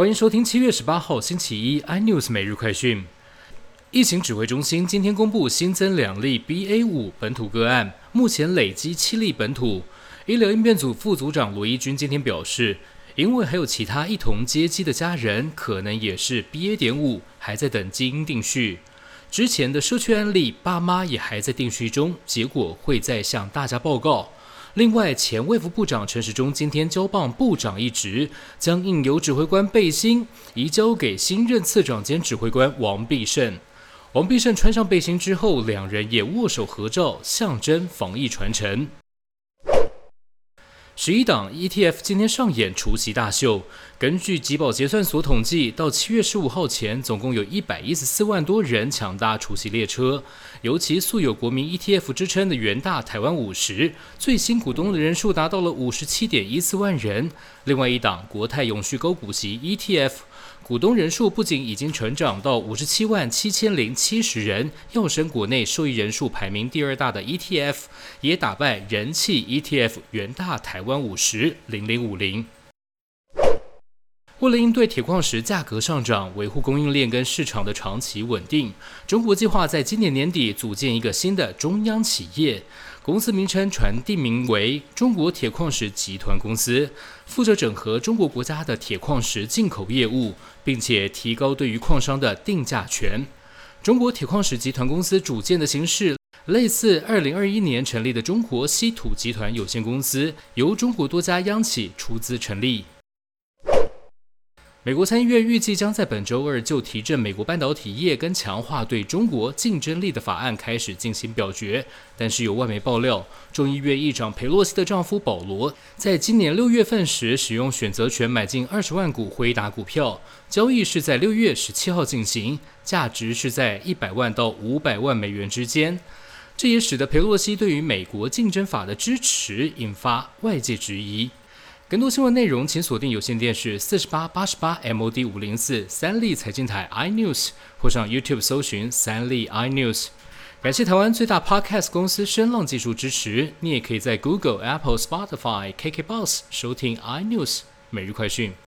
欢迎收听七月十八号星期一 iNews 每日快讯。疫情指挥中心今天公布新增两例 BA 五本土个案，目前累积七例本土。医疗应变组副组长罗一军今天表示，因为还有其他一同接机的家人可能也是 BA 点五，还在等基因定序。之前的社区案例，爸妈也还在定序中，结果会再向大家报告。另外，前卫福部长陈时中今天交棒部长一职，将印由指挥官背心移交给新任次长兼指挥官王必胜。王必胜穿上背心之后，两人也握手合照，象征防疫传承。十一档 ETF 今天上演除夕大秀。根据集保结算所统计，到七月十五号前，总共有一百一十四万多人抢搭除夕列车。尤其素有国民 ETF 之称的元大台湾五十，最新股东的人数达到了五十七点一四万人。另外一档国泰永续高股息 ETF，股东人数不仅已经成长到五十七万七千零七十人，要升国内受益人数排名第二大的 ETF，也打败人气 ETF 元大台湾五十零零五零。为了应对铁矿石价格上涨，维护供应链跟市场的长期稳定，中国计划在今年年底组建一个新的中央企业，公司名称传定名为中国铁矿石集团公司，负责整合中国国家的铁矿石进口业务，并且提高对于矿商的定价权。中国铁矿石集团公司组建的形式类似二零二一年成立的中国稀土集团有限公司，由中国多家央企出资成立。美国参议院预计将在本周二就提振美国半导体业跟强化对中国竞争力的法案开始进行表决。但是有外媒爆料，众议院议长佩洛西的丈夫保罗在今年六月份时使用选择权买进二十万股辉达股票，交易是在六月十七号进行，价值是在一百万到五百万美元之间。这也使得佩洛西对于美国竞争法的支持引发外界质疑。更多新闻内容，请锁定有线电视四十八八十八 MOD 五零四三立财经台 iNews，或上 YouTube 搜寻三立 iNews。感谢台湾最大 Podcast 公司声浪技术支持。你也可以在 Google、Apple、Spotify、KKBox 收听 iNews 每日快讯。